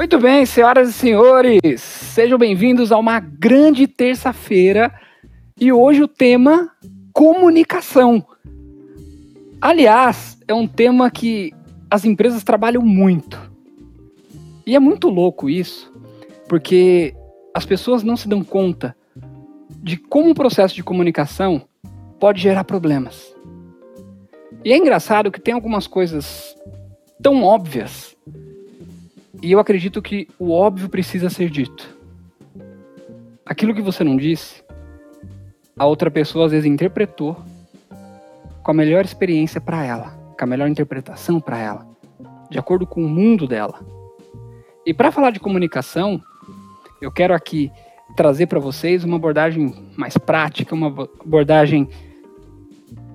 Muito bem, senhoras e senhores, sejam bem-vindos a uma grande terça-feira e hoje o tema comunicação. Aliás, é um tema que as empresas trabalham muito. E é muito louco isso, porque as pessoas não se dão conta de como um processo de comunicação pode gerar problemas. E é engraçado que tem algumas coisas tão óbvias e eu acredito que o óbvio precisa ser dito. Aquilo que você não disse, a outra pessoa às vezes interpretou com a melhor experiência para ela, com a melhor interpretação para ela, de acordo com o mundo dela. E para falar de comunicação, eu quero aqui trazer para vocês uma abordagem mais prática, uma abordagem,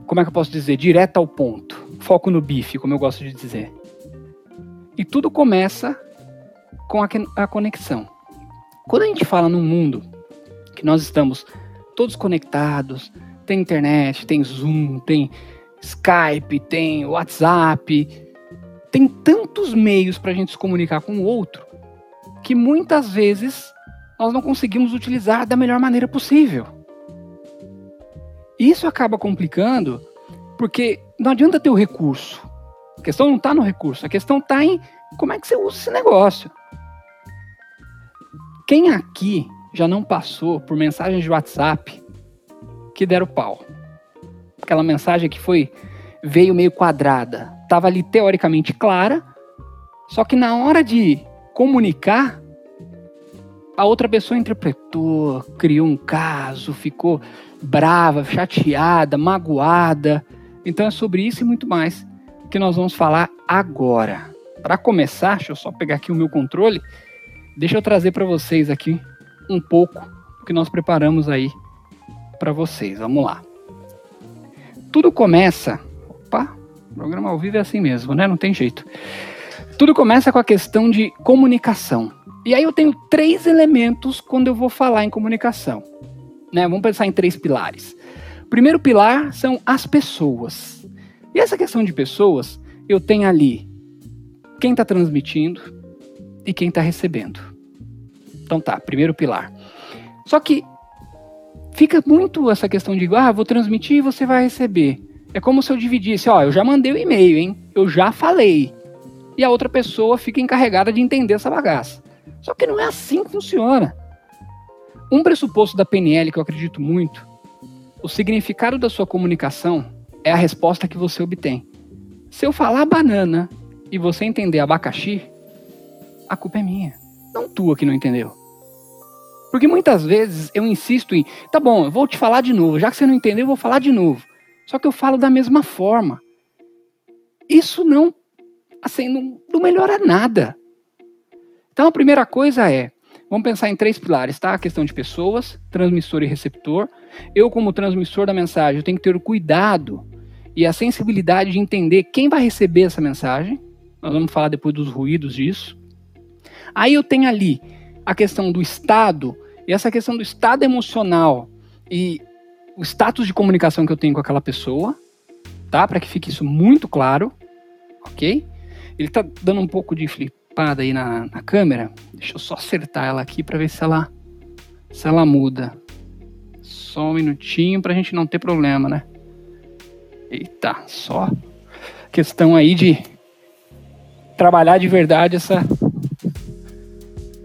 como é que eu posso dizer, direta ao ponto, foco no bife, como eu gosto de dizer. E tudo começa com a, a conexão. Quando a gente fala num mundo que nós estamos todos conectados, tem internet, tem Zoom, tem Skype, tem WhatsApp, tem tantos meios para a gente se comunicar com o outro que muitas vezes nós não conseguimos utilizar da melhor maneira possível. Isso acaba complicando porque não adianta ter o recurso. A questão não está no recurso, a questão está em como é que você usa esse negócio. Quem aqui já não passou por mensagens de WhatsApp que deram pau? Aquela mensagem que foi veio meio quadrada, estava ali teoricamente clara, só que na hora de comunicar, a outra pessoa interpretou, criou um caso, ficou brava, chateada, magoada. Então é sobre isso e muito mais que nós vamos falar agora. Para começar, deixa eu só pegar aqui o meu controle Deixa eu trazer para vocês aqui um pouco do que nós preparamos aí para vocês. Vamos lá. Tudo começa. Opa, programa ao vivo é assim mesmo, né? Não tem jeito. Tudo começa com a questão de comunicação. E aí eu tenho três elementos quando eu vou falar em comunicação. Né? Vamos pensar em três pilares. O primeiro pilar são as pessoas. E essa questão de pessoas, eu tenho ali quem está transmitindo, e quem está recebendo. Então tá, primeiro pilar. Só que fica muito essa questão de, ah, vou transmitir e você vai receber. É como se eu dividisse, ó, eu já mandei o e-mail, hein? Eu já falei. E a outra pessoa fica encarregada de entender essa bagaça. Só que não é assim que funciona. Um pressuposto da PNL que eu acredito muito, o significado da sua comunicação é a resposta que você obtém. Se eu falar banana e você entender abacaxi, a culpa é minha, não tua que não entendeu. Porque muitas vezes eu insisto em, tá bom, eu vou te falar de novo, já que você não entendeu, eu vou falar de novo. Só que eu falo da mesma forma. Isso não, assim, não, não melhora nada. Então a primeira coisa é, vamos pensar em três pilares, tá? A questão de pessoas, transmissor e receptor. Eu, como transmissor da mensagem, eu tenho que ter o cuidado e a sensibilidade de entender quem vai receber essa mensagem. Nós vamos falar depois dos ruídos disso. Aí eu tenho ali a questão do estado, e essa questão do estado emocional e o status de comunicação que eu tenho com aquela pessoa, tá? Para que fique isso muito claro, ok? Ele tá dando um pouco de flipada aí na, na câmera. Deixa eu só acertar ela aqui para ver se ela, se ela muda. Só um minutinho pra gente não ter problema, né? Eita, só questão aí de trabalhar de verdade essa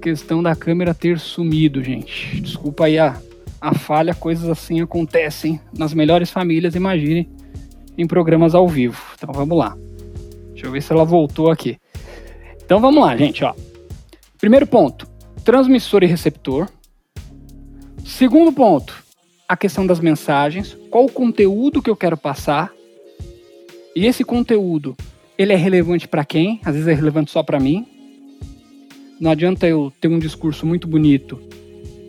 questão da câmera ter sumido, gente. Desculpa aí a, a falha, coisas assim acontecem nas melhores famílias, imagine, em programas ao vivo. Então vamos lá. Deixa eu ver se ela voltou aqui. Então vamos lá, gente, ó. Primeiro ponto, transmissor e receptor. Segundo ponto, a questão das mensagens, qual o conteúdo que eu quero passar? E esse conteúdo, ele é relevante para quem? Às vezes é relevante só para mim, não adianta eu ter um discurso muito bonito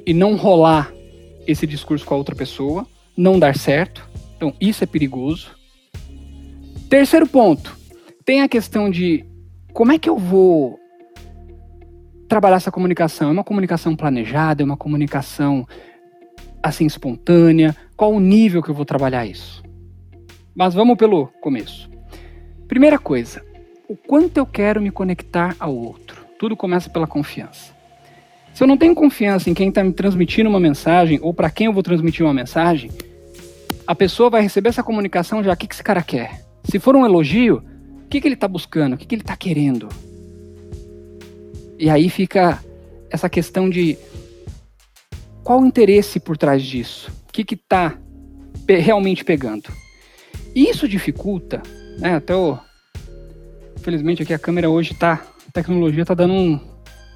e não rolar esse discurso com a outra pessoa, não dar certo. Então, isso é perigoso. Terceiro ponto, tem a questão de como é que eu vou trabalhar essa comunicação? É uma comunicação planejada? É uma comunicação assim espontânea? Qual o nível que eu vou trabalhar isso? Mas vamos pelo começo. Primeira coisa, o quanto eu quero me conectar ao outro. Tudo começa pela confiança. Se eu não tenho confiança em quem está me transmitindo uma mensagem ou para quem eu vou transmitir uma mensagem, a pessoa vai receber essa comunicação já o que, que esse cara quer. Se for um elogio, o que, que ele está buscando? O que, que ele está querendo? E aí fica essa questão de qual o interesse por trás disso? O que está realmente pegando? E isso dificulta, né? Até o. Infelizmente aqui a câmera hoje tá. A tecnologia tá dando um,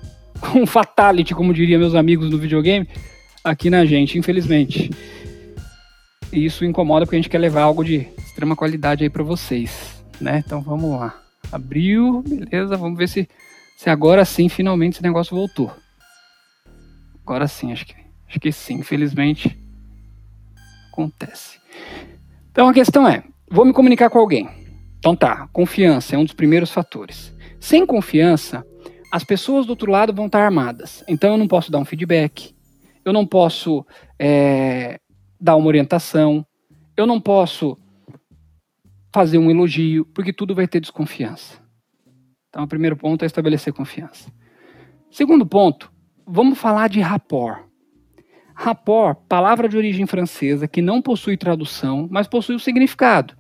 um fatality, como diriam meus amigos no videogame, aqui na gente, infelizmente. E isso incomoda porque a gente quer levar algo de extrema qualidade aí para vocês, né? Então vamos lá. Abriu, beleza, vamos ver se, se agora sim finalmente esse negócio voltou. Agora sim, acho que, acho que sim, infelizmente acontece. Então a questão é, vou me comunicar com alguém. Então tá, confiança é um dos primeiros fatores. Sem confiança, as pessoas do outro lado vão estar armadas. Então eu não posso dar um feedback, eu não posso é, dar uma orientação, eu não posso fazer um elogio, porque tudo vai ter desconfiança. Então o primeiro ponto é estabelecer confiança. Segundo ponto, vamos falar de rapport. Rapport, palavra de origem francesa que não possui tradução, mas possui o significado.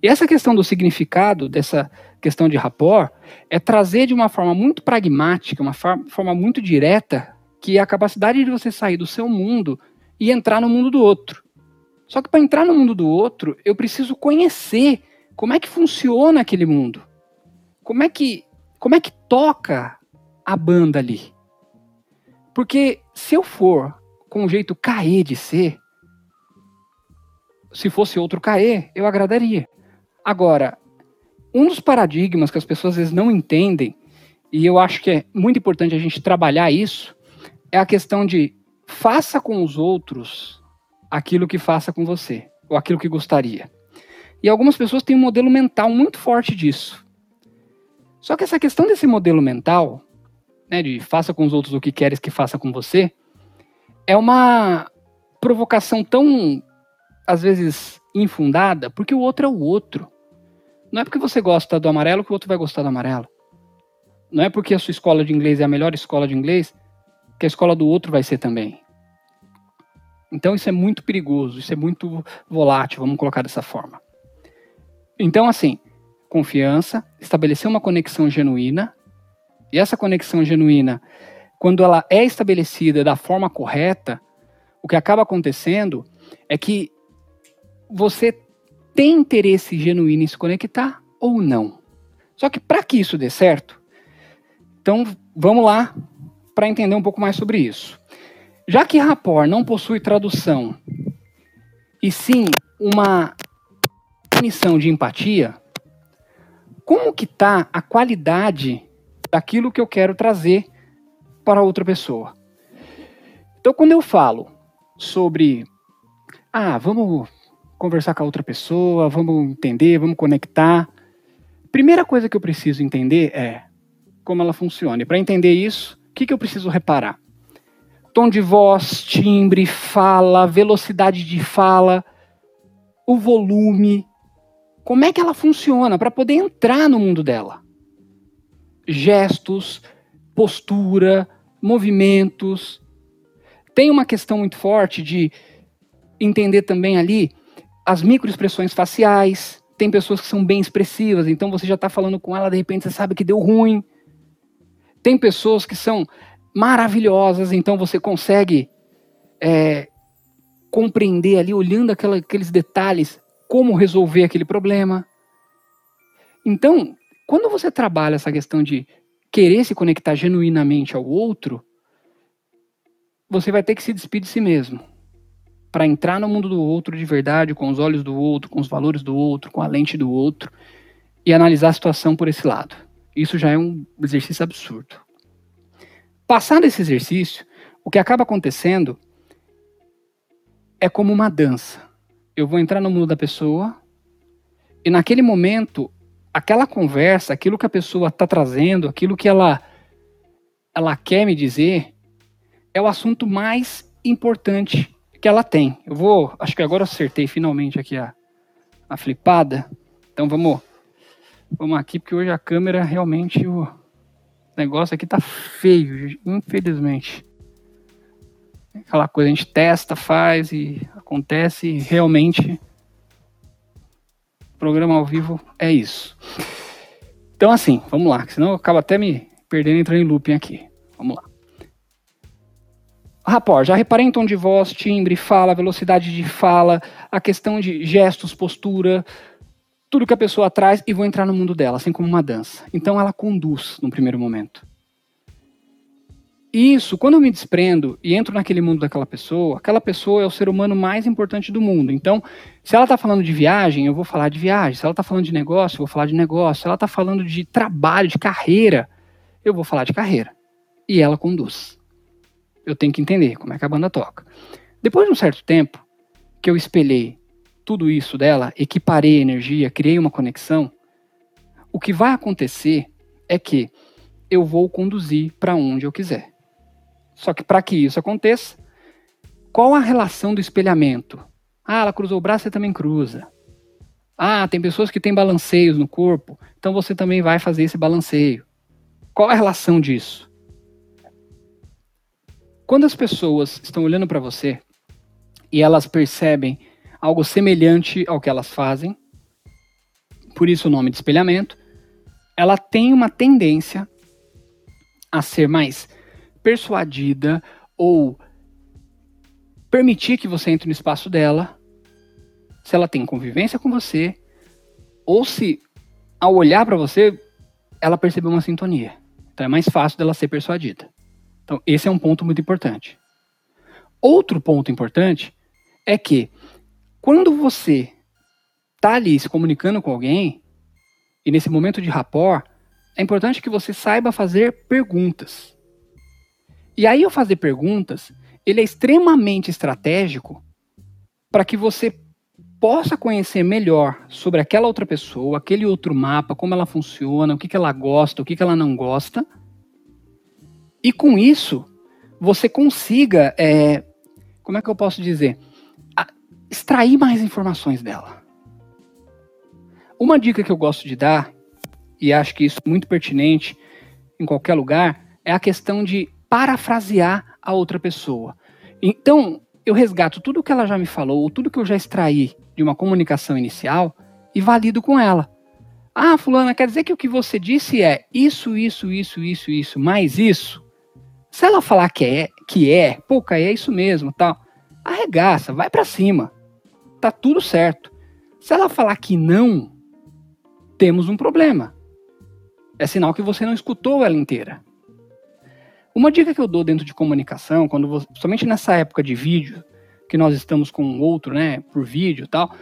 E essa questão do significado, dessa questão de rapport, é trazer de uma forma muito pragmática, uma forma muito direta, que é a capacidade de você sair do seu mundo e entrar no mundo do outro. Só que para entrar no mundo do outro, eu preciso conhecer como é que funciona aquele mundo. Como é que como é que toca a banda ali? Porque se eu for com um jeito caê de ser, se fosse outro caê, eu agradaria. Agora, um dos paradigmas que as pessoas às vezes não entendem, e eu acho que é muito importante a gente trabalhar isso, é a questão de faça com os outros aquilo que faça com você, ou aquilo que gostaria. E algumas pessoas têm um modelo mental muito forte disso. Só que essa questão desse modelo mental né, de faça com os outros o que queres que faça com você, é uma provocação tão, às vezes, infundada, porque o outro é o outro. Não é porque você gosta do amarelo que o outro vai gostar do amarelo. Não é porque a sua escola de inglês é a melhor escola de inglês que a escola do outro vai ser também. Então isso é muito perigoso, isso é muito volátil, vamos colocar dessa forma. Então, assim, confiança, estabelecer uma conexão genuína, e essa conexão genuína, quando ela é estabelecida da forma correta, o que acaba acontecendo é que você tem interesse genuíno em se conectar ou não. Só que para que isso dê certo, então vamos lá para entender um pouco mais sobre isso. Já que rapport não possui tradução e sim uma definição de empatia, como que está a qualidade daquilo que eu quero trazer para outra pessoa. Então, quando eu falo sobre, ah, vamos conversar com a outra pessoa, vamos entender, vamos conectar, primeira coisa que eu preciso entender é como ela funciona. E para entender isso, o que, que eu preciso reparar? Tom de voz, timbre, fala, velocidade de fala, o volume, como é que ela funciona para poder entrar no mundo dela gestos, postura, movimentos. Tem uma questão muito forte de entender também ali as microexpressões faciais. Tem pessoas que são bem expressivas, então você já está falando com ela, de repente você sabe que deu ruim. Tem pessoas que são maravilhosas, então você consegue é, compreender ali, olhando aquela, aqueles detalhes, como resolver aquele problema. Então, quando você trabalha essa questão de querer se conectar genuinamente ao outro, você vai ter que se despedir de si mesmo. Para entrar no mundo do outro de verdade, com os olhos do outro, com os valores do outro, com a lente do outro, e analisar a situação por esse lado. Isso já é um exercício absurdo. Passado esse exercício, o que acaba acontecendo é como uma dança. Eu vou entrar no mundo da pessoa, e naquele momento aquela conversa, aquilo que a pessoa está trazendo, aquilo que ela, ela quer me dizer, é o assunto mais importante que ela tem. Eu vou, acho que agora eu acertei finalmente aqui a, a flipada. Então vamos, vamos aqui, porque hoje a câmera realmente o negócio aqui tá feio, infelizmente. Aquela coisa, a gente testa, faz e acontece e realmente programa ao vivo é isso. Então, assim, vamos lá, senão eu acabo até me perdendo entrando em looping aqui. Vamos lá. Rapport, já reparei em tom de voz, timbre, fala, velocidade de fala, a questão de gestos, postura, tudo que a pessoa traz e vou entrar no mundo dela, assim como uma dança. Então ela conduz no primeiro momento. Isso, quando eu me desprendo e entro naquele mundo daquela pessoa, aquela pessoa é o ser humano mais importante do mundo. Então, se ela está falando de viagem, eu vou falar de viagem. Se ela está falando de negócio, eu vou falar de negócio. Se ela está falando de trabalho, de carreira, eu vou falar de carreira. E ela conduz. Eu tenho que entender como é que a banda toca. Depois de um certo tempo que eu espelhei tudo isso dela, equiparei a energia, criei uma conexão, o que vai acontecer é que eu vou conduzir para onde eu quiser. Só que para que isso aconteça, qual a relação do espelhamento? Ah, ela cruzou o braço, você também cruza. Ah, tem pessoas que têm balanceios no corpo, então você também vai fazer esse balanceio. Qual a relação disso? Quando as pessoas estão olhando para você e elas percebem algo semelhante ao que elas fazem, por isso o nome de espelhamento, ela tem uma tendência a ser mais persuadida ou permitir que você entre no espaço dela, se ela tem convivência com você, ou se ao olhar para você, ela percebeu uma sintonia. Então é mais fácil dela ser persuadida. Então esse é um ponto muito importante. Outro ponto importante é que quando você está ali se comunicando com alguém, e nesse momento de rapport, é importante que você saiba fazer perguntas. E aí, ao fazer perguntas, ele é extremamente estratégico para que você possa conhecer melhor sobre aquela outra pessoa, aquele outro mapa, como ela funciona, o que, que ela gosta, o que, que ela não gosta. E com isso, você consiga, é, como é que eu posso dizer, a, extrair mais informações dela. Uma dica que eu gosto de dar, e acho que isso é muito pertinente em qualquer lugar, é a questão de parafrasear a outra pessoa. Então, eu resgato tudo que ela já me falou, ou tudo que eu já extraí de uma comunicação inicial e valido com ela. Ah, fulana, quer dizer que o que você disse é isso, isso, isso, isso, isso, mais isso? Se ela falar que é, que é, pô, é isso mesmo, tal, arregaça, vai para cima. Tá tudo certo. Se ela falar que não, temos um problema. É sinal que você não escutou ela inteira. Uma dica que eu dou dentro de comunicação, quando você, somente nessa época de vídeo, que nós estamos com o outro, né, por vídeo e tal.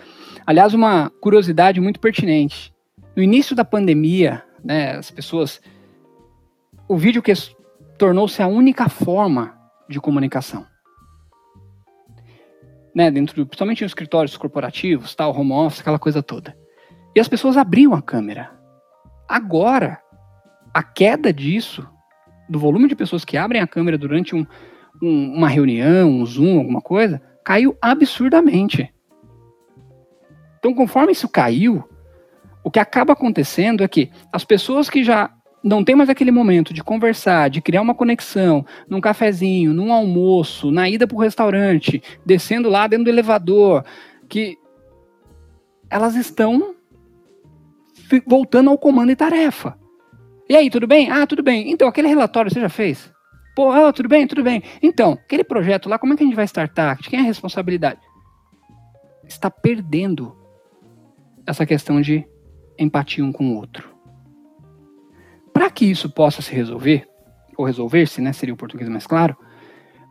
Aliás, uma curiosidade muito pertinente. No início da pandemia, né, as pessoas o vídeo que tornou-se a única forma de comunicação. Né, dentro, principalmente em escritórios corporativos, tal, home office, aquela coisa toda. E as pessoas abriam a câmera. Agora, a queda disso do volume de pessoas que abrem a câmera durante um, um, uma reunião, um Zoom, alguma coisa, caiu absurdamente. Então, conforme isso caiu, o que acaba acontecendo é que as pessoas que já não tem mais aquele momento de conversar, de criar uma conexão, num cafezinho, num almoço, na ida para o restaurante, descendo lá dentro do elevador, que elas estão voltando ao comando e tarefa. E aí, tudo bem? Ah, tudo bem. Então, aquele relatório você já fez? Pô, oh, tudo bem, tudo bem. Então, aquele projeto lá, como é que a gente vai startar? De quem é a responsabilidade? Está perdendo essa questão de empatia um com o outro. Para que isso possa se resolver, ou resolver-se, né, seria o português mais claro,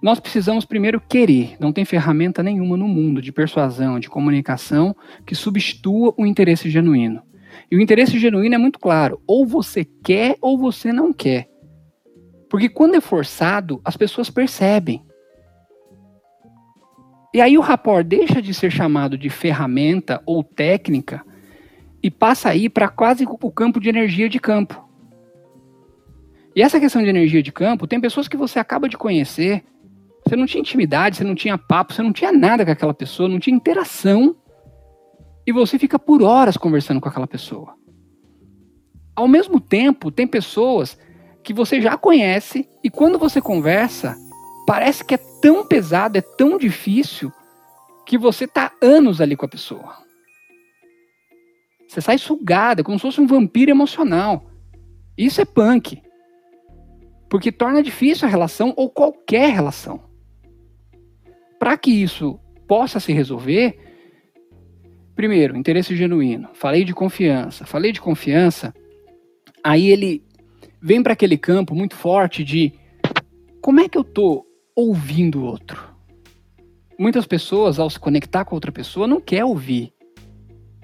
nós precisamos primeiro querer. Não tem ferramenta nenhuma no mundo de persuasão, de comunicação que substitua o interesse genuíno. E o interesse genuíno é muito claro: ou você quer ou você não quer. Porque quando é forçado, as pessoas percebem. E aí o rapport deixa de ser chamado de ferramenta ou técnica e passa a ir para quase o campo de energia de campo. E essa questão de energia de campo, tem pessoas que você acaba de conhecer, você não tinha intimidade, você não tinha papo, você não tinha nada com aquela pessoa, não tinha interação e você fica por horas conversando com aquela pessoa. Ao mesmo tempo, tem pessoas que você já conhece e quando você conversa, parece que é tão pesado, é tão difícil que você tá anos ali com a pessoa. Você sai sugada, como se fosse um vampiro emocional. Isso é punk. Porque torna difícil a relação ou qualquer relação. Para que isso possa se resolver, primeiro, interesse genuíno. Falei de confiança. Falei de confiança, aí ele vem para aquele campo muito forte de como é que eu tô ouvindo o outro? Muitas pessoas, ao se conectar com outra pessoa, não quer ouvir.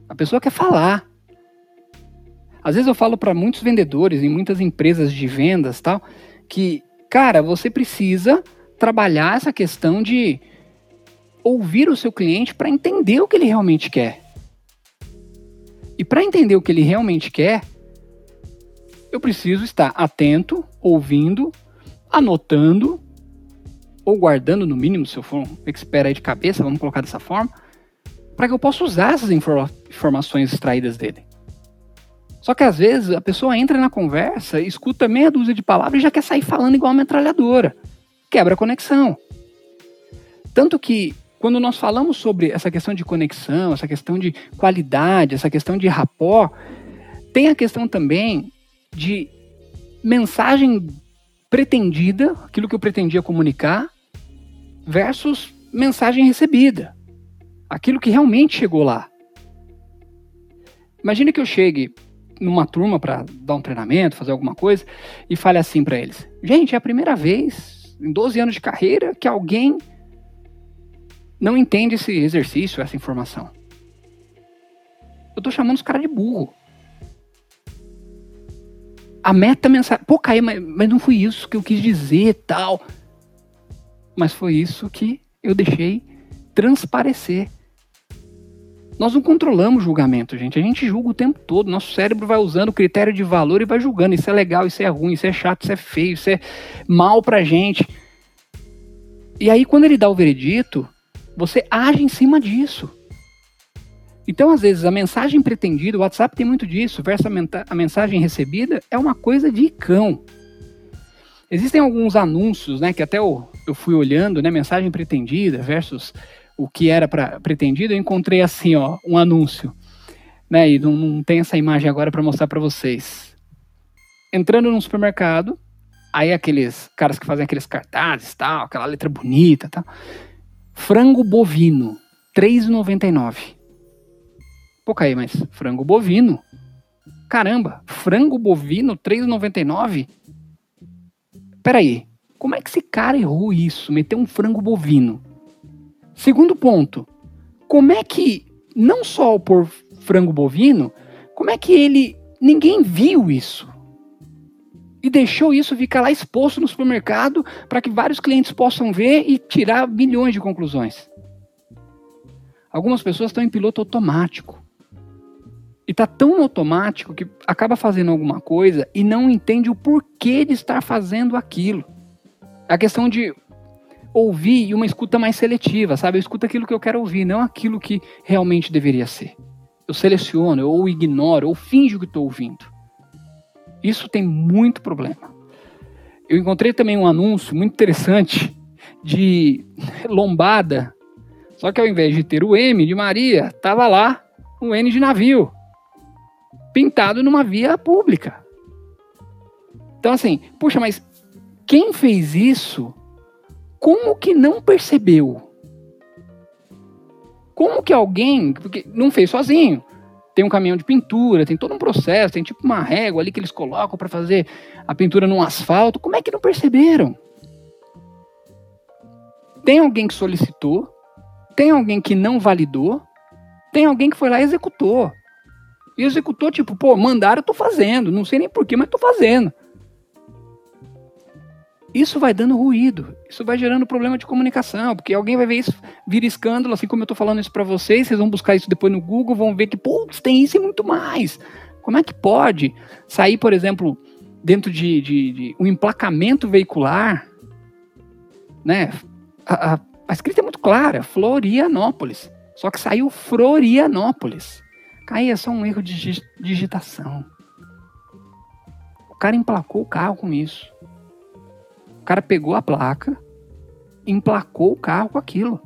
A pessoa quer falar. Às vezes eu falo para muitos vendedores em muitas empresas de vendas tal, que, cara, você precisa trabalhar essa questão de ouvir o seu cliente para entender o que ele realmente quer. E para entender o que ele realmente quer, eu preciso estar atento, ouvindo, anotando ou guardando no mínimo, se eu for um expert aí de cabeça, vamos colocar dessa forma, para que eu possa usar essas informações extraídas dele. Só que às vezes a pessoa entra na conversa, escuta meia dúzia de palavras e já quer sair falando igual uma metralhadora. Quebra a conexão. Tanto que quando nós falamos sobre essa questão de conexão, essa questão de qualidade, essa questão de rapó, tem a questão também de mensagem pretendida, aquilo que eu pretendia comunicar, versus mensagem recebida. Aquilo que realmente chegou lá. Imagine que eu chegue numa turma para dar um treinamento, fazer alguma coisa, e fale assim para eles: gente, é a primeira vez em 12 anos de carreira que alguém não entende esse exercício, essa informação. Eu tô chamando os caras de burro a meta mensagem. Pô, Caí, mas, mas não foi isso que eu quis dizer tal. Mas foi isso que eu deixei transparecer. Nós não controlamos julgamento, gente. A gente julga o tempo todo. Nosso cérebro vai usando o critério de valor e vai julgando. Isso é legal, isso é ruim, isso é chato, isso é feio, isso é mal pra gente. E aí, quando ele dá o veredito, você age em cima disso. Então, às vezes, a mensagem pretendida, o WhatsApp tem muito disso, versus a, mensagem recebida, é uma coisa de cão. Existem alguns anúncios, né, que até eu, eu fui olhando, né, mensagem pretendida versus o que era para pretendido, eu encontrei assim, ó, um anúncio, né, e não, não tem essa imagem agora para mostrar para vocês. Entrando num supermercado, aí aqueles caras que fazem aqueles cartazes, tal, aquela letra bonita, tal. Frango bovino, 3,99. Pô, Caí, mas frango bovino? Caramba, frango bovino 3,99? Peraí, como é que esse cara errou isso? Meteu um frango bovino. Segundo ponto, como é que, não só por frango bovino, como é que ele. Ninguém viu isso? E deixou isso ficar lá exposto no supermercado para que vários clientes possam ver e tirar milhões de conclusões. Algumas pessoas estão em piloto automático. E tá tão automático que acaba fazendo alguma coisa e não entende o porquê de estar fazendo aquilo. A questão de ouvir e uma escuta mais seletiva, sabe? Eu escuto aquilo que eu quero ouvir, não aquilo que realmente deveria ser. Eu seleciono, ou ignoro, ou finjo que estou ouvindo. Isso tem muito problema. Eu encontrei também um anúncio muito interessante de lombada, só que ao invés de ter o M de Maria, tava lá o N de navio pintado numa via pública. Então, assim, puxa, mas quem fez isso, como que não percebeu? Como que alguém, porque não fez sozinho, tem um caminhão de pintura, tem todo um processo, tem tipo uma régua ali que eles colocam para fazer a pintura no asfalto, como é que não perceberam? Tem alguém que solicitou, tem alguém que não validou, tem alguém que foi lá e executou. E executou, tipo, pô, mandaram, eu tô fazendo. Não sei nem porquê, mas tô fazendo. Isso vai dando ruído. Isso vai gerando problema de comunicação, porque alguém vai ver isso, vira escândalo, assim como eu tô falando isso para vocês, vocês vão buscar isso depois no Google, vão ver que, putz, tem isso e muito mais. Como é que pode sair, por exemplo, dentro de, de, de um emplacamento veicular, né? A, a, a escrita é muito clara, Florianópolis. Só que saiu Florianópolis. Aí é só um erro de digitação. cara emplacou o carro com isso. O cara pegou a placa, emplacou o carro com aquilo.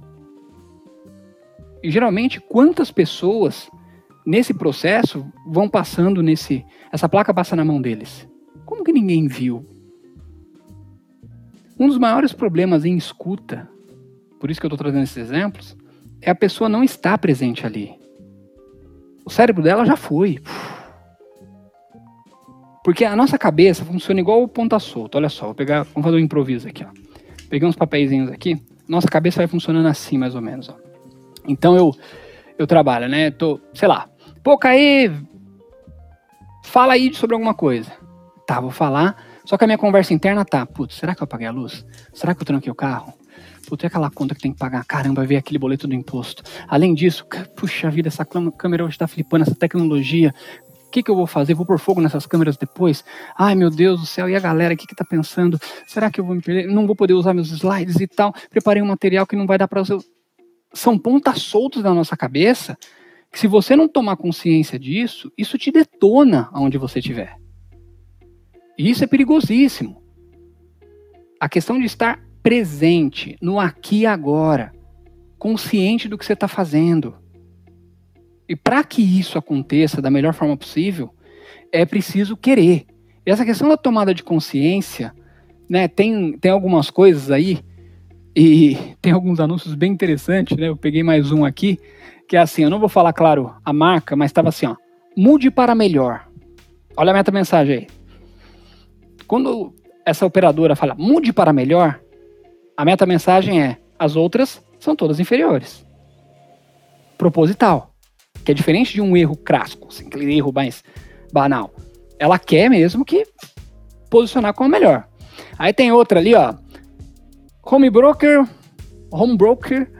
E geralmente, quantas pessoas nesse processo vão passando nesse. Essa placa passa na mão deles? Como que ninguém viu? Um dos maiores problemas em escuta, por isso que eu estou trazendo esses exemplos, é a pessoa não estar presente ali. O cérebro dela já foi. Porque a nossa cabeça funciona igual o ponta solta. Olha só, vou pegar, vamos fazer um improviso aqui, ó. Peguei uns papeizinhos aqui. Nossa cabeça vai funcionando assim, mais ou menos, ó. Então eu eu trabalho, né? Tô, sei lá. Pô, Caê, fala aí sobre alguma coisa. Tá, vou falar. Só que a minha conversa interna tá, putz, será que eu apaguei a luz? Será que eu tranquei o carro? Putz, é aquela conta que tem que pagar. Caramba, ver aquele boleto do imposto. Além disso, puxa vida, essa câmera hoje tá flipando, essa tecnologia que, que eu vou fazer? Vou pôr fogo nessas câmeras depois? Ai, meu Deus do céu, e a galera, o que, que tá pensando? Será que eu vou me perder? Não vou poder usar meus slides e tal. Preparei um material que não vai dar para usar. São pontas soltos na nossa cabeça que se você não tomar consciência disso, isso te detona aonde você estiver. E isso é perigosíssimo. A questão de estar presente no aqui e agora, consciente do que você está fazendo. E para que isso aconteça da melhor forma possível, é preciso querer. E essa questão da tomada de consciência, né, tem, tem algumas coisas aí, e tem alguns anúncios bem interessantes, né? Eu peguei mais um aqui, que é assim, eu não vou falar, claro, a marca, mas estava assim, ó, mude para melhor. Olha a meta-mensagem aí. Quando essa operadora fala mude para melhor, a meta-mensagem é as outras são todas inferiores. Proposital que é diferente de um erro clássico, assim, aquele erro mais banal. Ela quer mesmo que posicionar como melhor. Aí tem outra ali, ó. Home broker, home broker,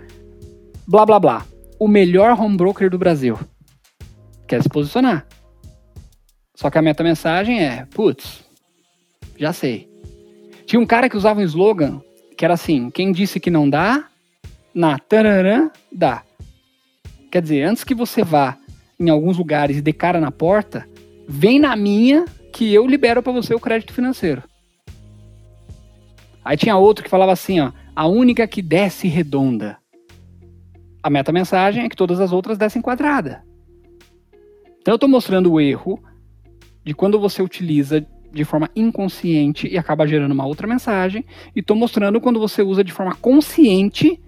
blá blá blá. O melhor home broker do Brasil. Quer se posicionar. Só que a meta mensagem é, putz, já sei. Tinha um cara que usava um slogan que era assim: quem disse que não dá, na tararã, dá. Quer dizer, antes que você vá em alguns lugares e dê cara na porta, vem na minha que eu libero para você o crédito financeiro. Aí tinha outro que falava assim, ó, a única que desce redonda. A meta-mensagem é que todas as outras descem quadrada. Então eu estou mostrando o erro de quando você utiliza de forma inconsciente e acaba gerando uma outra mensagem, e estou mostrando quando você usa de forma consciente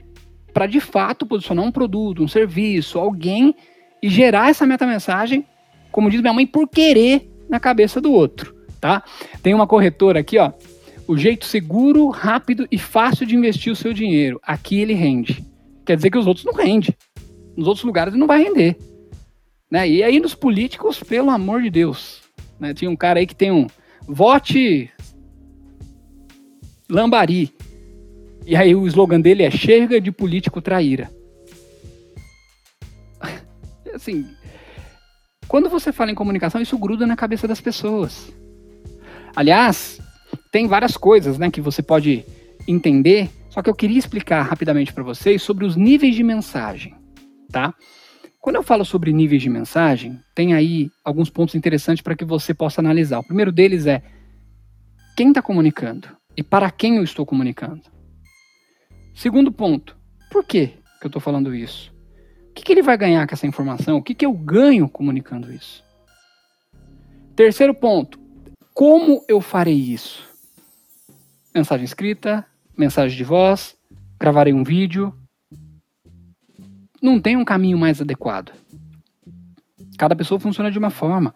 para de fato posicionar um produto, um serviço, alguém e gerar essa meta-mensagem, como diz minha mãe, por querer na cabeça do outro, tá? Tem uma corretora aqui, ó, o jeito seguro, rápido e fácil de investir o seu dinheiro. Aqui ele rende. Quer dizer que os outros não rendem. Nos outros lugares ele não vai render. Né? E aí nos políticos, pelo amor de Deus. Né? Tinha um cara aí que tem um vote lambari. E aí o slogan dele é chega de político traíra. assim, quando você fala em comunicação, isso gruda na cabeça das pessoas. Aliás, tem várias coisas, né, que você pode entender, só que eu queria explicar rapidamente para vocês sobre os níveis de mensagem, tá? Quando eu falo sobre níveis de mensagem, tem aí alguns pontos interessantes para que você possa analisar. O primeiro deles é quem está comunicando e para quem eu estou comunicando. Segundo ponto, por que, eu estou falando isso? O que, que, ele vai ganhar com essa informação? O que, que eu ganho comunicando isso? Terceiro ponto, como eu farei isso? Mensagem escrita, mensagem de voz, gravarei um vídeo. Não tem um caminho mais adequado. Cada pessoa funciona de uma forma.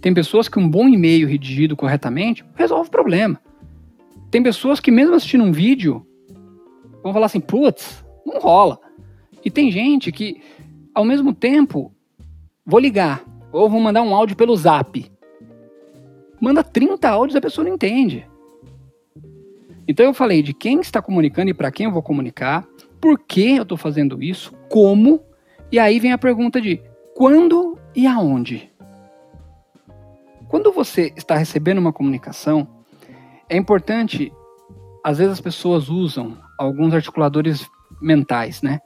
Tem pessoas que um bom e-mail redigido corretamente resolve o problema. Tem pessoas que, mesmo assistindo um vídeo, vão falar assim, putz, não rola. E tem gente que, ao mesmo tempo, vou ligar, ou vou mandar um áudio pelo zap. Manda 30 áudios a pessoa não entende. Então eu falei de quem está comunicando e para quem eu vou comunicar, por que eu estou fazendo isso, como, e aí vem a pergunta de quando e aonde. Quando você está recebendo uma comunicação, é importante, às vezes as pessoas usam alguns articuladores mentais, né?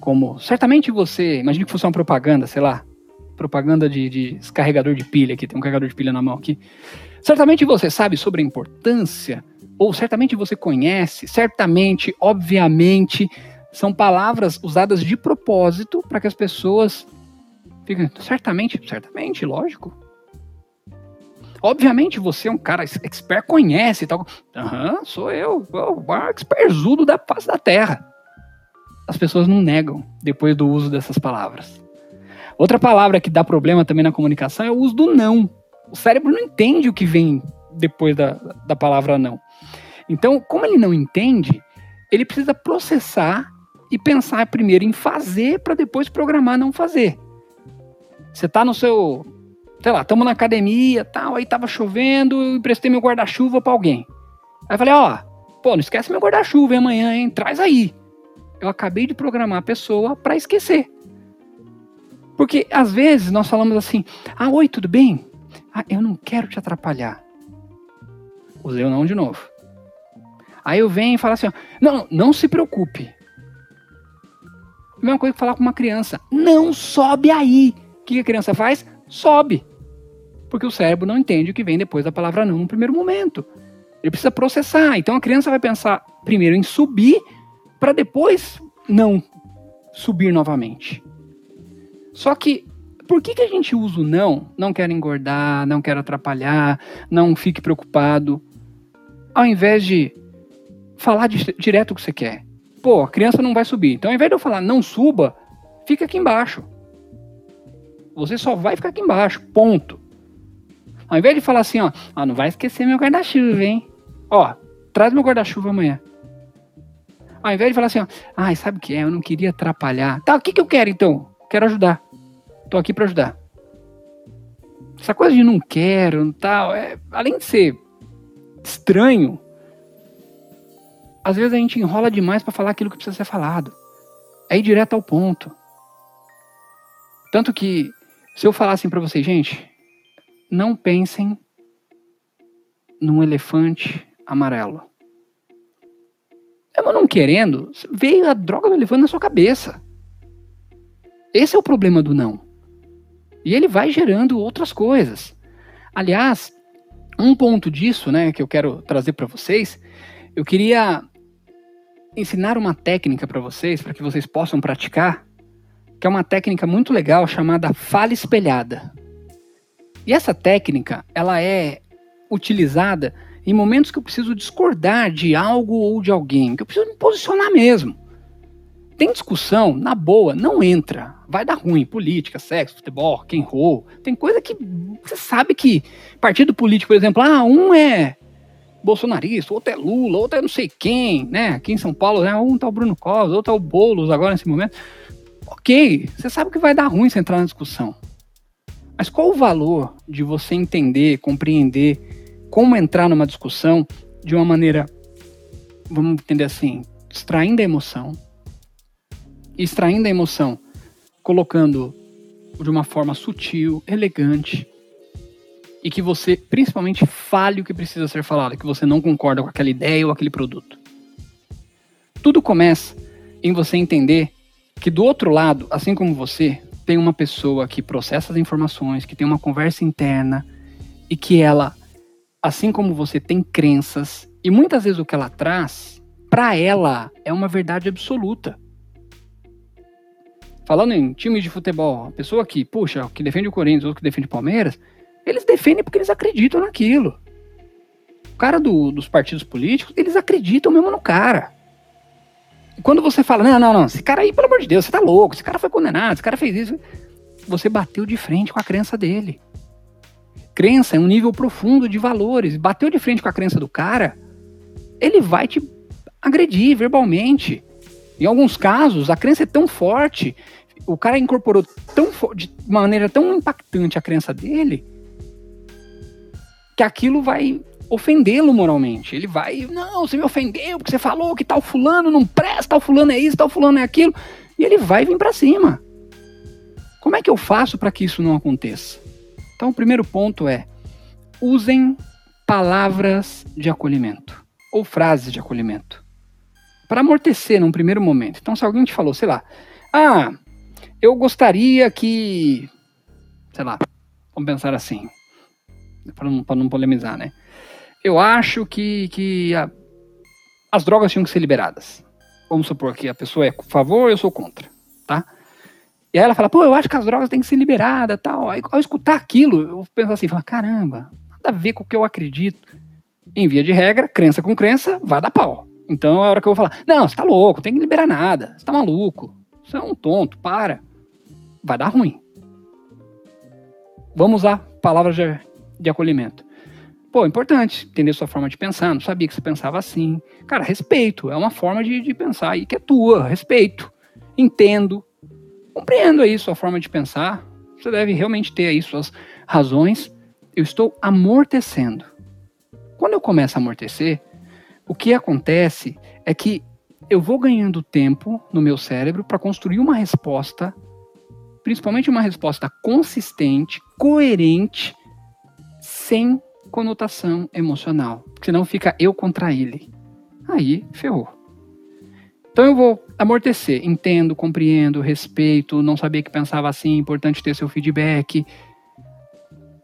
Como, certamente você, imagine que fosse uma propaganda, sei lá, propaganda de, de descarregador de pilha aqui, tem um carregador de pilha na mão aqui. Certamente você sabe sobre a importância, ou certamente você conhece, certamente, obviamente, são palavras usadas de propósito para que as pessoas fiquem. Certamente, certamente, lógico. Obviamente você é um cara expert, conhece e tal. Aham, sou eu, o experzudo da face da terra. As pessoas não negam depois do uso dessas palavras. Outra palavra que dá problema também na comunicação é o uso do não. O cérebro não entende o que vem depois da, da palavra não. Então, como ele não entende, ele precisa processar e pensar primeiro em fazer para depois programar não fazer. Você está no seu sei lá, estamos na academia tal, aí tava chovendo, eu emprestei meu guarda-chuva para alguém. Aí falei, ó, pô, não esquece meu guarda-chuva amanhã, hein? Traz aí. Eu acabei de programar a pessoa para esquecer. Porque às vezes nós falamos assim: ah, oi, tudo bem? Ah, eu não quero te atrapalhar. Usei o não de novo. Aí eu venho e falo assim: não, não se preocupe. Mesma coisa que falar com uma criança: não sobe aí. O que a criança faz? Sobe porque o cérebro não entende o que vem depois da palavra não no primeiro momento. Ele precisa processar. Então a criança vai pensar primeiro em subir para depois não subir novamente. Só que por que, que a gente usa o não? Não quero engordar, não quero atrapalhar, não fique preocupado. Ao invés de falar de, direto o que você quer. Pô, a criança não vai subir. Então ao invés de eu falar não suba, fica aqui embaixo. Você só vai ficar aqui embaixo. Ponto. Ao invés de falar assim, ó, ó não vai esquecer meu guarda-chuva, hein? Ó, traz meu guarda-chuva amanhã. Ao invés de falar assim, ó, ai, sabe o que é? Eu não queria atrapalhar. Tá, o que, que eu quero então? Quero ajudar. Tô aqui para ajudar. Essa coisa de não quero, tal, é, além de ser estranho, às vezes a gente enrola demais para falar aquilo que precisa ser falado. É ir direto ao ponto. Tanto que, se eu falar assim para vocês, gente, não pensem num elefante amarelo. Eu não querendo, veio a droga do elefante na sua cabeça. Esse é o problema do não. E ele vai gerando outras coisas. Aliás, um ponto disso, né, que eu quero trazer para vocês, eu queria ensinar uma técnica para vocês, para que vocês possam praticar, que é uma técnica muito legal chamada fala espelhada. E essa técnica, ela é utilizada em momentos que eu preciso discordar de algo ou de alguém, que eu preciso me posicionar mesmo. Tem discussão, na boa, não entra. Vai dar ruim. Política, sexo, futebol, quem roll. Tem coisa que você sabe que partido político, por exemplo, ah, um é bolsonarista, outro é Lula, outro é não sei quem, né? Aqui em São Paulo, né? um tá o Bruno Covas, outro é o Boulos agora nesse momento. Ok, você sabe que vai dar ruim se entrar na discussão. Mas qual o valor de você entender, compreender como entrar numa discussão de uma maneira, vamos entender assim, extraindo a emoção, extraindo a emoção, colocando de uma forma sutil, elegante, e que você principalmente fale o que precisa ser falado, que você não concorda com aquela ideia ou aquele produto. Tudo começa em você entender que do outro lado, assim como você, tem uma pessoa que processa as informações, que tem uma conversa interna e que ela, assim como você, tem crenças e muitas vezes o que ela traz, para ela, é uma verdade absoluta. Falando em times de futebol, a pessoa que, puxa, que defende o Corinthians ou que defende o Palmeiras, eles defendem porque eles acreditam naquilo. O cara do, dos partidos políticos, eles acreditam mesmo no cara quando você fala, não, não, não, esse cara aí, pelo amor de Deus, você tá louco, esse cara foi condenado, esse cara fez isso. Você bateu de frente com a crença dele. Crença é um nível profundo de valores. Bateu de frente com a crença do cara, ele vai te agredir verbalmente. Em alguns casos, a crença é tão forte, o cara incorporou tão de maneira tão impactante a crença dele, que aquilo vai ofendê-lo moralmente. Ele vai, não, você me ofendeu porque você falou que tal fulano não presta, tal fulano é isso, tal fulano é aquilo. E ele vai vir para cima. Como é que eu faço para que isso não aconteça? Então, o primeiro ponto é: usem palavras de acolhimento ou frases de acolhimento para amortecer num primeiro momento. Então, se alguém te falou, sei lá, ah, eu gostaria que sei lá, vamos pensar assim, para não, não polemizar, né? Eu acho que, que a, as drogas tinham que ser liberadas. Vamos supor que a pessoa é a favor, eu sou contra, tá? E aí ela fala, pô, eu acho que as drogas têm que ser liberadas, tal. Aí, ao escutar aquilo, eu penso assim, falo, caramba, nada a ver com o que eu acredito. Em via de regra, crença com crença, vai dar pau. Então é a hora que eu vou falar, não, você tá louco, tem que liberar nada, você tá maluco, você é um tonto, para. Vai dar ruim. Vamos usar palavras de, de acolhimento. Pô, importante entender sua forma de pensar. Não sabia que você pensava assim. Cara, respeito. É uma forma de, de pensar aí que é tua. Respeito. Entendo. Compreendo aí sua forma de pensar. Você deve realmente ter aí suas razões. Eu estou amortecendo. Quando eu começo a amortecer, o que acontece é que eu vou ganhando tempo no meu cérebro para construir uma resposta, principalmente uma resposta consistente, coerente, sem conotação emocional. Senão fica eu contra ele. Aí ferrou. Então eu vou amortecer, entendo, compreendo, respeito, não sabia que pensava assim, importante ter seu feedback.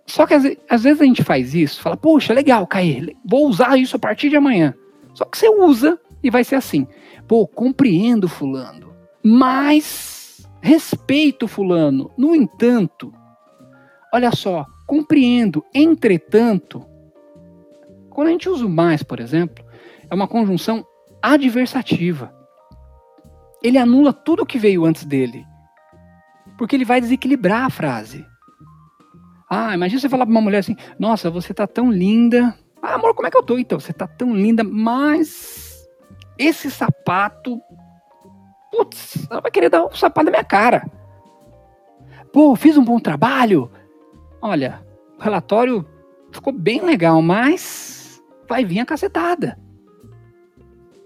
Só que às, vezes a gente faz isso, fala, poxa, legal, Caê, vou usar isso a partir de amanhã. Só que você usa e vai ser assim. Pô, compreendo fulano, mas respeito fulano. No entanto, olha só, compreendo, entretanto, quando a gente usa o mais, por exemplo, é uma conjunção adversativa. Ele anula tudo o que veio antes dele. Porque ele vai desequilibrar a frase. Ah, imagina você falar para uma mulher assim: Nossa, você tá tão linda. Ah, amor, como é que eu tô? Então, você tá tão linda, mas esse sapato. Putz, ela vai querer dar um sapato na minha cara. Pô, fiz um bom trabalho olha, o relatório ficou bem legal, mas vai vir a cacetada.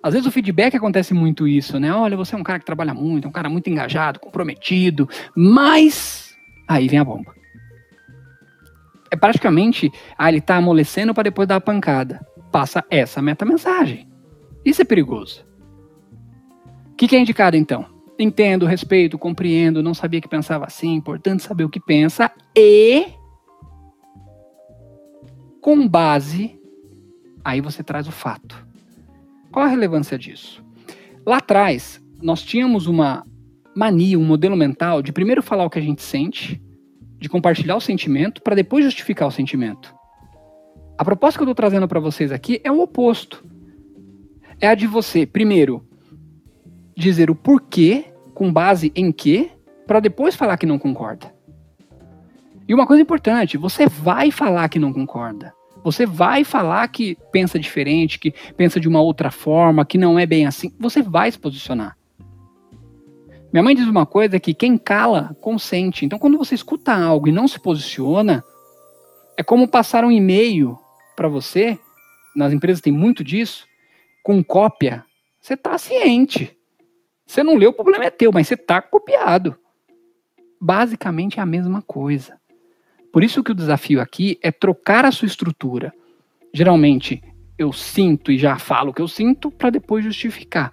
Às vezes o feedback acontece muito isso, né? Olha, você é um cara que trabalha muito, é um cara muito engajado, comprometido, mas aí vem a bomba. É praticamente, ah, ele tá amolecendo para depois dar a pancada. Passa essa meta-mensagem. Isso é perigoso. O que, que é indicado então? Entendo, respeito, compreendo, não sabia que pensava assim, importante saber o que pensa e com base, aí você traz o fato. Qual a relevância disso? Lá atrás, nós tínhamos uma mania, um modelo mental de primeiro falar o que a gente sente, de compartilhar o sentimento, para depois justificar o sentimento. A proposta que eu estou trazendo para vocês aqui é o oposto. É a de você, primeiro, dizer o porquê, com base em quê, para depois falar que não concorda. E uma coisa importante, você vai falar que não concorda. Você vai falar que pensa diferente, que pensa de uma outra forma, que não é bem assim. Você vai se posicionar. Minha mãe diz uma coisa que quem cala, consente. Então, quando você escuta algo e não se posiciona, é como passar um e-mail para você, nas empresas tem muito disso, com cópia. Você está ciente. Você não leu, o problema é teu, mas você está copiado. Basicamente é a mesma coisa. Por isso que o desafio aqui é trocar a sua estrutura. Geralmente, eu sinto e já falo o que eu sinto para depois justificar.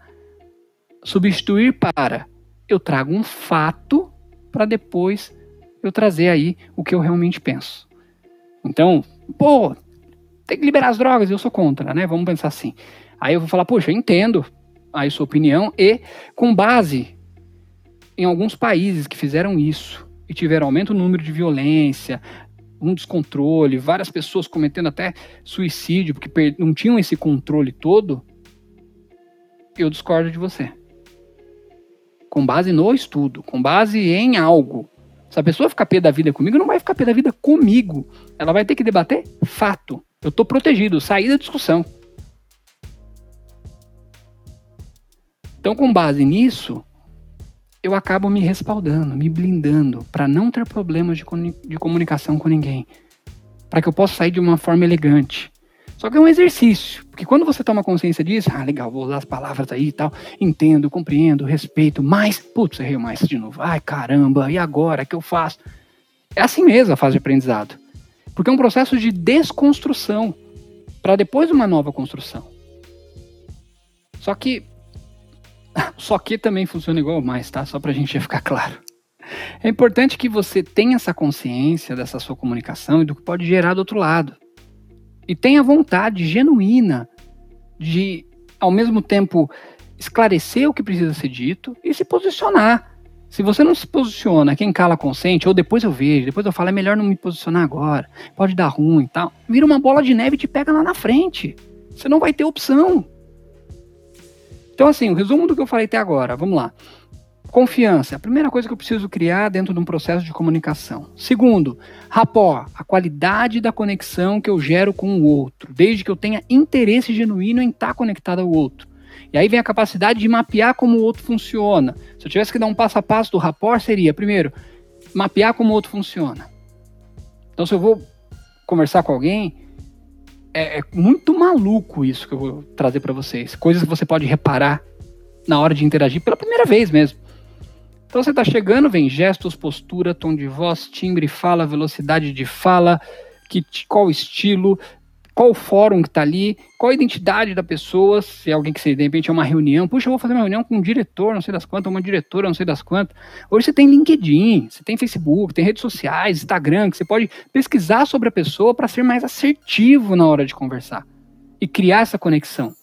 Substituir para eu trago um fato para depois eu trazer aí o que eu realmente penso. Então, pô, tem que liberar as drogas, eu sou contra, né? Vamos pensar assim. Aí eu vou falar, poxa, eu entendo aí sua opinião e com base em alguns países que fizeram isso, e tiveram aumento no número de violência, um descontrole, várias pessoas cometendo até suicídio porque não tinham esse controle todo, eu discordo de você. Com base no estudo, com base em algo. Se a pessoa ficar pé da vida comigo, não vai ficar pé da vida comigo. Ela vai ter que debater fato. Eu estou protegido, saí da discussão. Então, com base nisso, eu acabo me respaldando, me blindando, para não ter problemas de, de comunicação com ninguém. Para que eu possa sair de uma forma elegante. Só que é um exercício, porque quando você toma consciência disso, ah, legal, vou usar as palavras aí e tal, entendo, compreendo, respeito, mas, putz, errei mais de novo, ai caramba, e agora, o que eu faço? É assim mesmo a fase de aprendizado. Porque é um processo de desconstrução, para depois uma nova construção. Só que só que também funciona igual mais, tá? Só pra gente ficar claro. É importante que você tenha essa consciência dessa sua comunicação e do que pode gerar do outro lado. E tenha vontade genuína de, ao mesmo tempo, esclarecer o que precisa ser dito e se posicionar. Se você não se posiciona, quem cala consente, ou depois eu vejo, depois eu falo, é melhor não me posicionar agora, pode dar ruim e tal, vira uma bola de neve e te pega lá na frente. Você não vai ter opção. Então, assim, o resumo do que eu falei até agora, vamos lá. Confiança, a primeira coisa que eu preciso criar dentro de um processo de comunicação. Segundo, rapport, a qualidade da conexão que eu gero com o outro, desde que eu tenha interesse genuíno em estar conectado ao outro. E aí vem a capacidade de mapear como o outro funciona. Se eu tivesse que dar um passo a passo do rapport, seria, primeiro, mapear como o outro funciona. Então, se eu vou conversar com alguém, é, é muito maluco isso que eu vou trazer para vocês. Coisas que você pode reparar na hora de interagir pela primeira vez mesmo. Então você está chegando, vem gestos, postura, tom de voz, timbre, fala, velocidade de fala, que, qual estilo, qual o fórum que está ali, qual a identidade da pessoa, se é alguém que se, de repente é uma reunião, puxa, eu vou fazer uma reunião com um diretor, não sei das quantas, uma diretora, não sei das quantas. Hoje você tem LinkedIn, você tem Facebook, tem redes sociais, Instagram, que você pode pesquisar sobre a pessoa para ser mais assertivo na hora de conversar e criar essa conexão.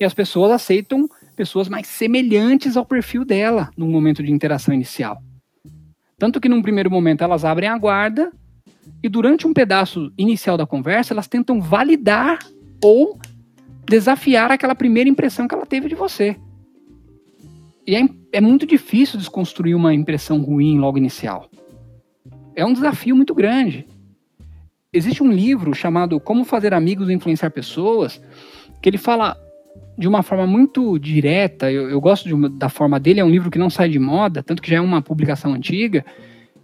E as pessoas aceitam pessoas mais semelhantes ao perfil dela no momento de interação inicial. Tanto que num primeiro momento elas abrem a guarda e durante um pedaço inicial da conversa elas tentam validar ou desafiar aquela primeira impressão que ela teve de você. E é, é muito difícil desconstruir uma impressão ruim logo inicial. É um desafio muito grande. Existe um livro chamado Como Fazer Amigos e Influenciar Pessoas, que ele fala de uma forma muito direta. Eu, eu gosto uma, da forma dele, é um livro que não sai de moda, tanto que já é uma publicação antiga,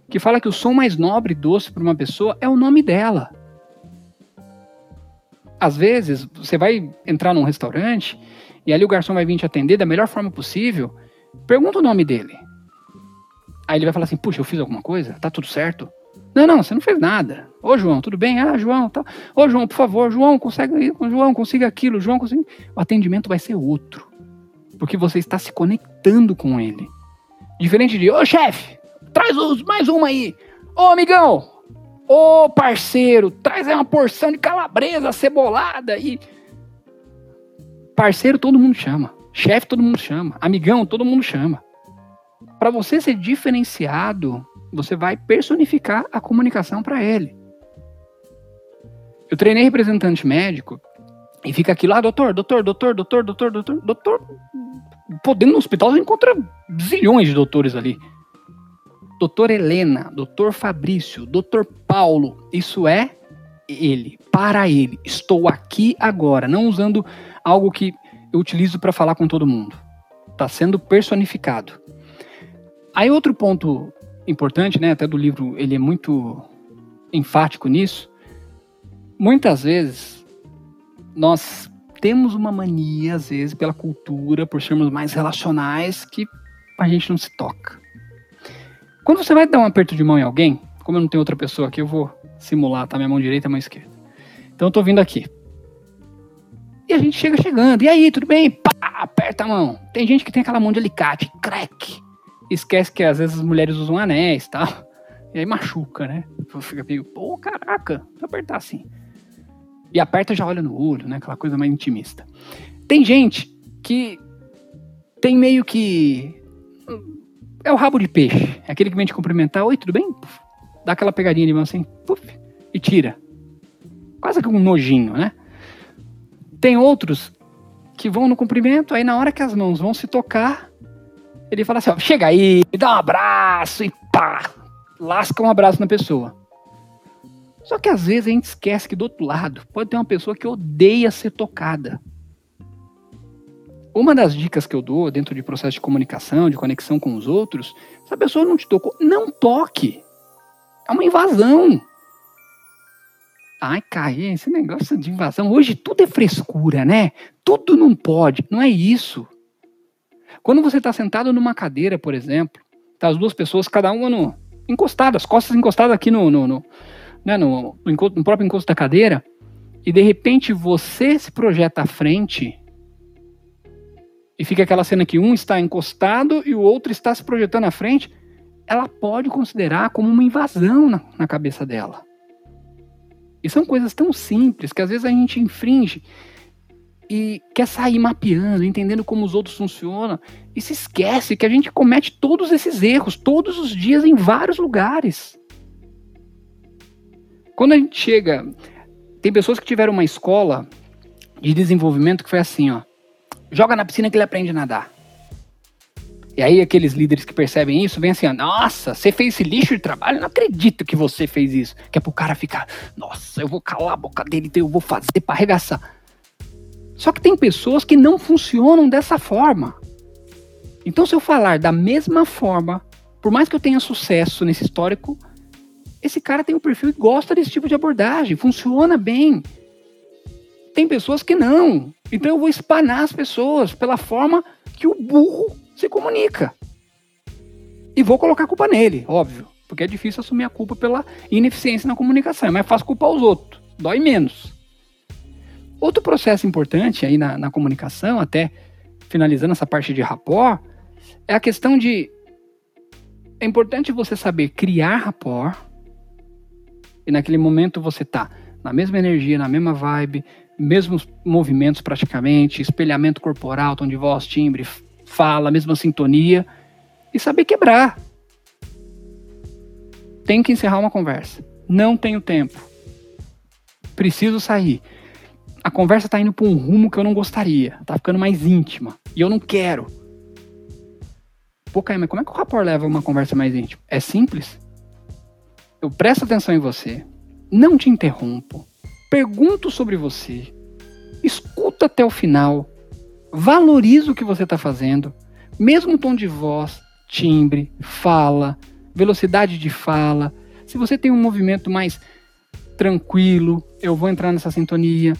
que fala que o som mais nobre e doce para uma pessoa é o nome dela. Às vezes, você vai entrar num restaurante e ali o garçom vai vir te atender da melhor forma possível. Pergunta o nome dele. Aí ele vai falar assim: Puxa, eu fiz alguma coisa? Tá tudo certo? Não, não, você não fez nada. Ô, João, tudo bem? Ah, João, tá. Ô, João, por favor, João, consegue, João, consiga aquilo, João, consiga. O atendimento vai ser outro. Porque você está se conectando com ele. Diferente de, ô, chefe, traz os, mais uma aí. Ô, amigão, ô, parceiro, traz aí uma porção de calabresa cebolada e. Parceiro todo mundo chama. Chefe todo mundo chama. Amigão todo mundo chama. Para você ser diferenciado você vai personificar a comunicação para ele. Eu treinei representante médico e fica aqui lá, doutor, doutor, doutor, doutor, doutor, doutor, doutor. Podendo no hospital você encontra zilhões de doutores ali. Doutor Helena, doutor Fabrício, doutor Paulo, isso é ele, para ele. Estou aqui agora, não usando algo que eu utilizo para falar com todo mundo. Está sendo personificado. Aí outro ponto importante, né, até do livro, ele é muito enfático nisso. Muitas vezes nós temos uma mania, às vezes, pela cultura, por sermos mais relacionais, que a gente não se toca. Quando você vai dar um aperto de mão em alguém, como eu não tenho outra pessoa aqui, eu vou simular, tá? Minha mão direita e mão esquerda. Então eu tô vindo aqui. E a gente chega chegando. E aí, tudo bem? Pá, aperta a mão. Tem gente que tem aquela mão de alicate, crack esquece que às vezes as mulheres usam anéis e tal. E aí machuca, né? Fica meio, pô, caraca, vou apertar assim. E aperta já olha no olho, né? Aquela coisa mais intimista. Tem gente que tem meio que. É o rabo de peixe. É aquele que vem te cumprimentar. Oi, tudo bem? Puf, dá aquela pegadinha de mão assim, puf, e tira. Quase que um nojinho, né? Tem outros que vão no cumprimento, aí na hora que as mãos vão se tocar, ele fala assim: ó, chega aí, me dá um abraço e pá, lasca um abraço na pessoa. Só que às vezes a gente esquece que do outro lado pode ter uma pessoa que odeia ser tocada. Uma das dicas que eu dou dentro de processo de comunicação, de conexão com os outros, se a pessoa não te tocou, não toque. É uma invasão. Ai, Caê, esse negócio de invasão. Hoje tudo é frescura, né? Tudo não pode. Não é isso. Quando você está sentado numa cadeira, por exemplo, tá as duas pessoas, cada uma no, encostadas, costas encostadas aqui no, no, no, né, no, no próprio encosto da cadeira, e de repente você se projeta à frente e fica aquela cena que um está encostado e o outro está se projetando à frente, ela pode considerar como uma invasão na, na cabeça dela. E são coisas tão simples que às vezes a gente infringe e quer sair mapeando, entendendo como os outros funcionam, e se esquece que a gente comete todos esses erros todos os dias em vários lugares. Quando a gente chega, tem pessoas que tiveram uma escola de desenvolvimento que foi assim, ó, joga na piscina que ele aprende a nadar. E aí aqueles líderes que percebem isso vêm assim, nossa, você fez esse lixo de trabalho? Não acredito que você fez isso. Que é pro cara ficar, nossa, eu vou calar a boca dele, então eu vou fazer para arregaçar. Só que tem pessoas que não funcionam dessa forma. Então se eu falar da mesma forma, por mais que eu tenha sucesso nesse histórico, esse cara tem um perfil e gosta desse tipo de abordagem, funciona bem. Tem pessoas que não. Então eu vou espanar as pessoas pela forma que o burro se comunica. E vou colocar a culpa nele, óbvio. Porque é difícil assumir a culpa pela ineficiência na comunicação. É mais fácil culpar os outros. Dói menos. Outro processo importante aí na, na comunicação, até finalizando essa parte de rapport, é a questão de. É importante você saber criar rapport e naquele momento você tá na mesma energia, na mesma vibe, mesmos movimentos praticamente, espelhamento corporal, tom de voz, timbre, fala, mesma sintonia, e saber quebrar. Tem que encerrar uma conversa. Não tenho tempo. Preciso sair. A conversa tá indo para um rumo que eu não gostaria. Tá ficando mais íntima. E eu não quero. Pô, Caio, mas como é que o rapor leva uma conversa mais íntima? É simples eu presto atenção em você, não te interrompo, pergunto sobre você, escuto até o final, valorizo o que você está fazendo, mesmo tom de voz, timbre, fala, velocidade de fala. Se você tem um movimento mais tranquilo, eu vou entrar nessa sintonia.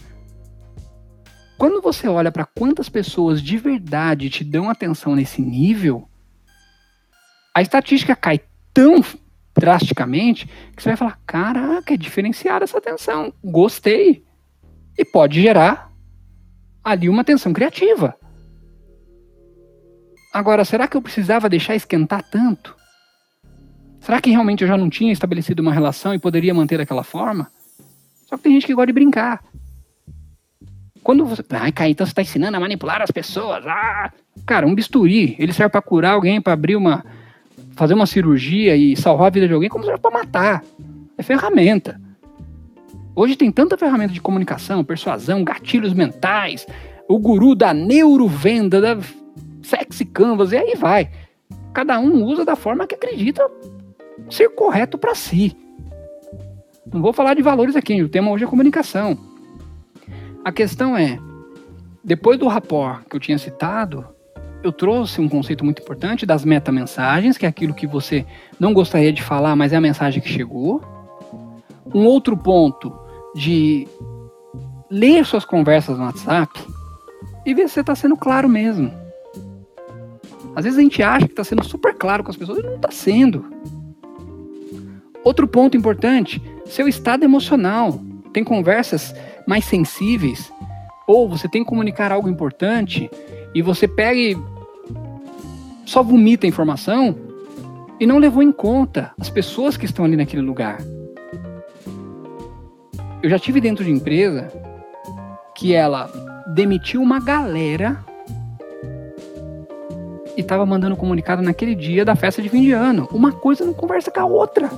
Quando você olha para quantas pessoas de verdade te dão atenção nesse nível, a estatística cai tão drasticamente, que você vai falar: caraca, é diferenciada essa tensão, gostei. E pode gerar ali uma tensão criativa. Agora, será que eu precisava deixar esquentar tanto? Será que realmente eu já não tinha estabelecido uma relação e poderia manter daquela forma? Só que tem gente que gosta de brincar. Quando você. Ai, Caio, então você está ensinando a manipular as pessoas. Ah! Cara, um bisturi, ele serve para curar alguém, para abrir uma, fazer uma cirurgia e salvar a vida de alguém como se fosse para matar. É ferramenta. Hoje tem tanta ferramenta de comunicação, persuasão, gatilhos mentais, o guru da neurovenda, da sexy canvas, e aí vai. Cada um usa da forma que acredita ser correto para si. Não vou falar de valores aqui, o tema hoje é comunicação. A questão é, depois do rapport que eu tinha citado, eu trouxe um conceito muito importante das metamensagens, que é aquilo que você não gostaria de falar, mas é a mensagem que chegou. Um outro ponto de ler suas conversas no WhatsApp e ver se você está sendo claro mesmo. Às vezes a gente acha que está sendo super claro com as pessoas e não está sendo. Outro ponto importante, seu estado emocional. Tem conversas mais sensíveis, ou você tem que comunicar algo importante e você pega e só vomita a informação e não levou em conta as pessoas que estão ali naquele lugar. Eu já tive dentro de empresa que ela demitiu uma galera e estava mandando comunicado naquele dia da festa de fim de ano. Uma coisa não conversa com a outra.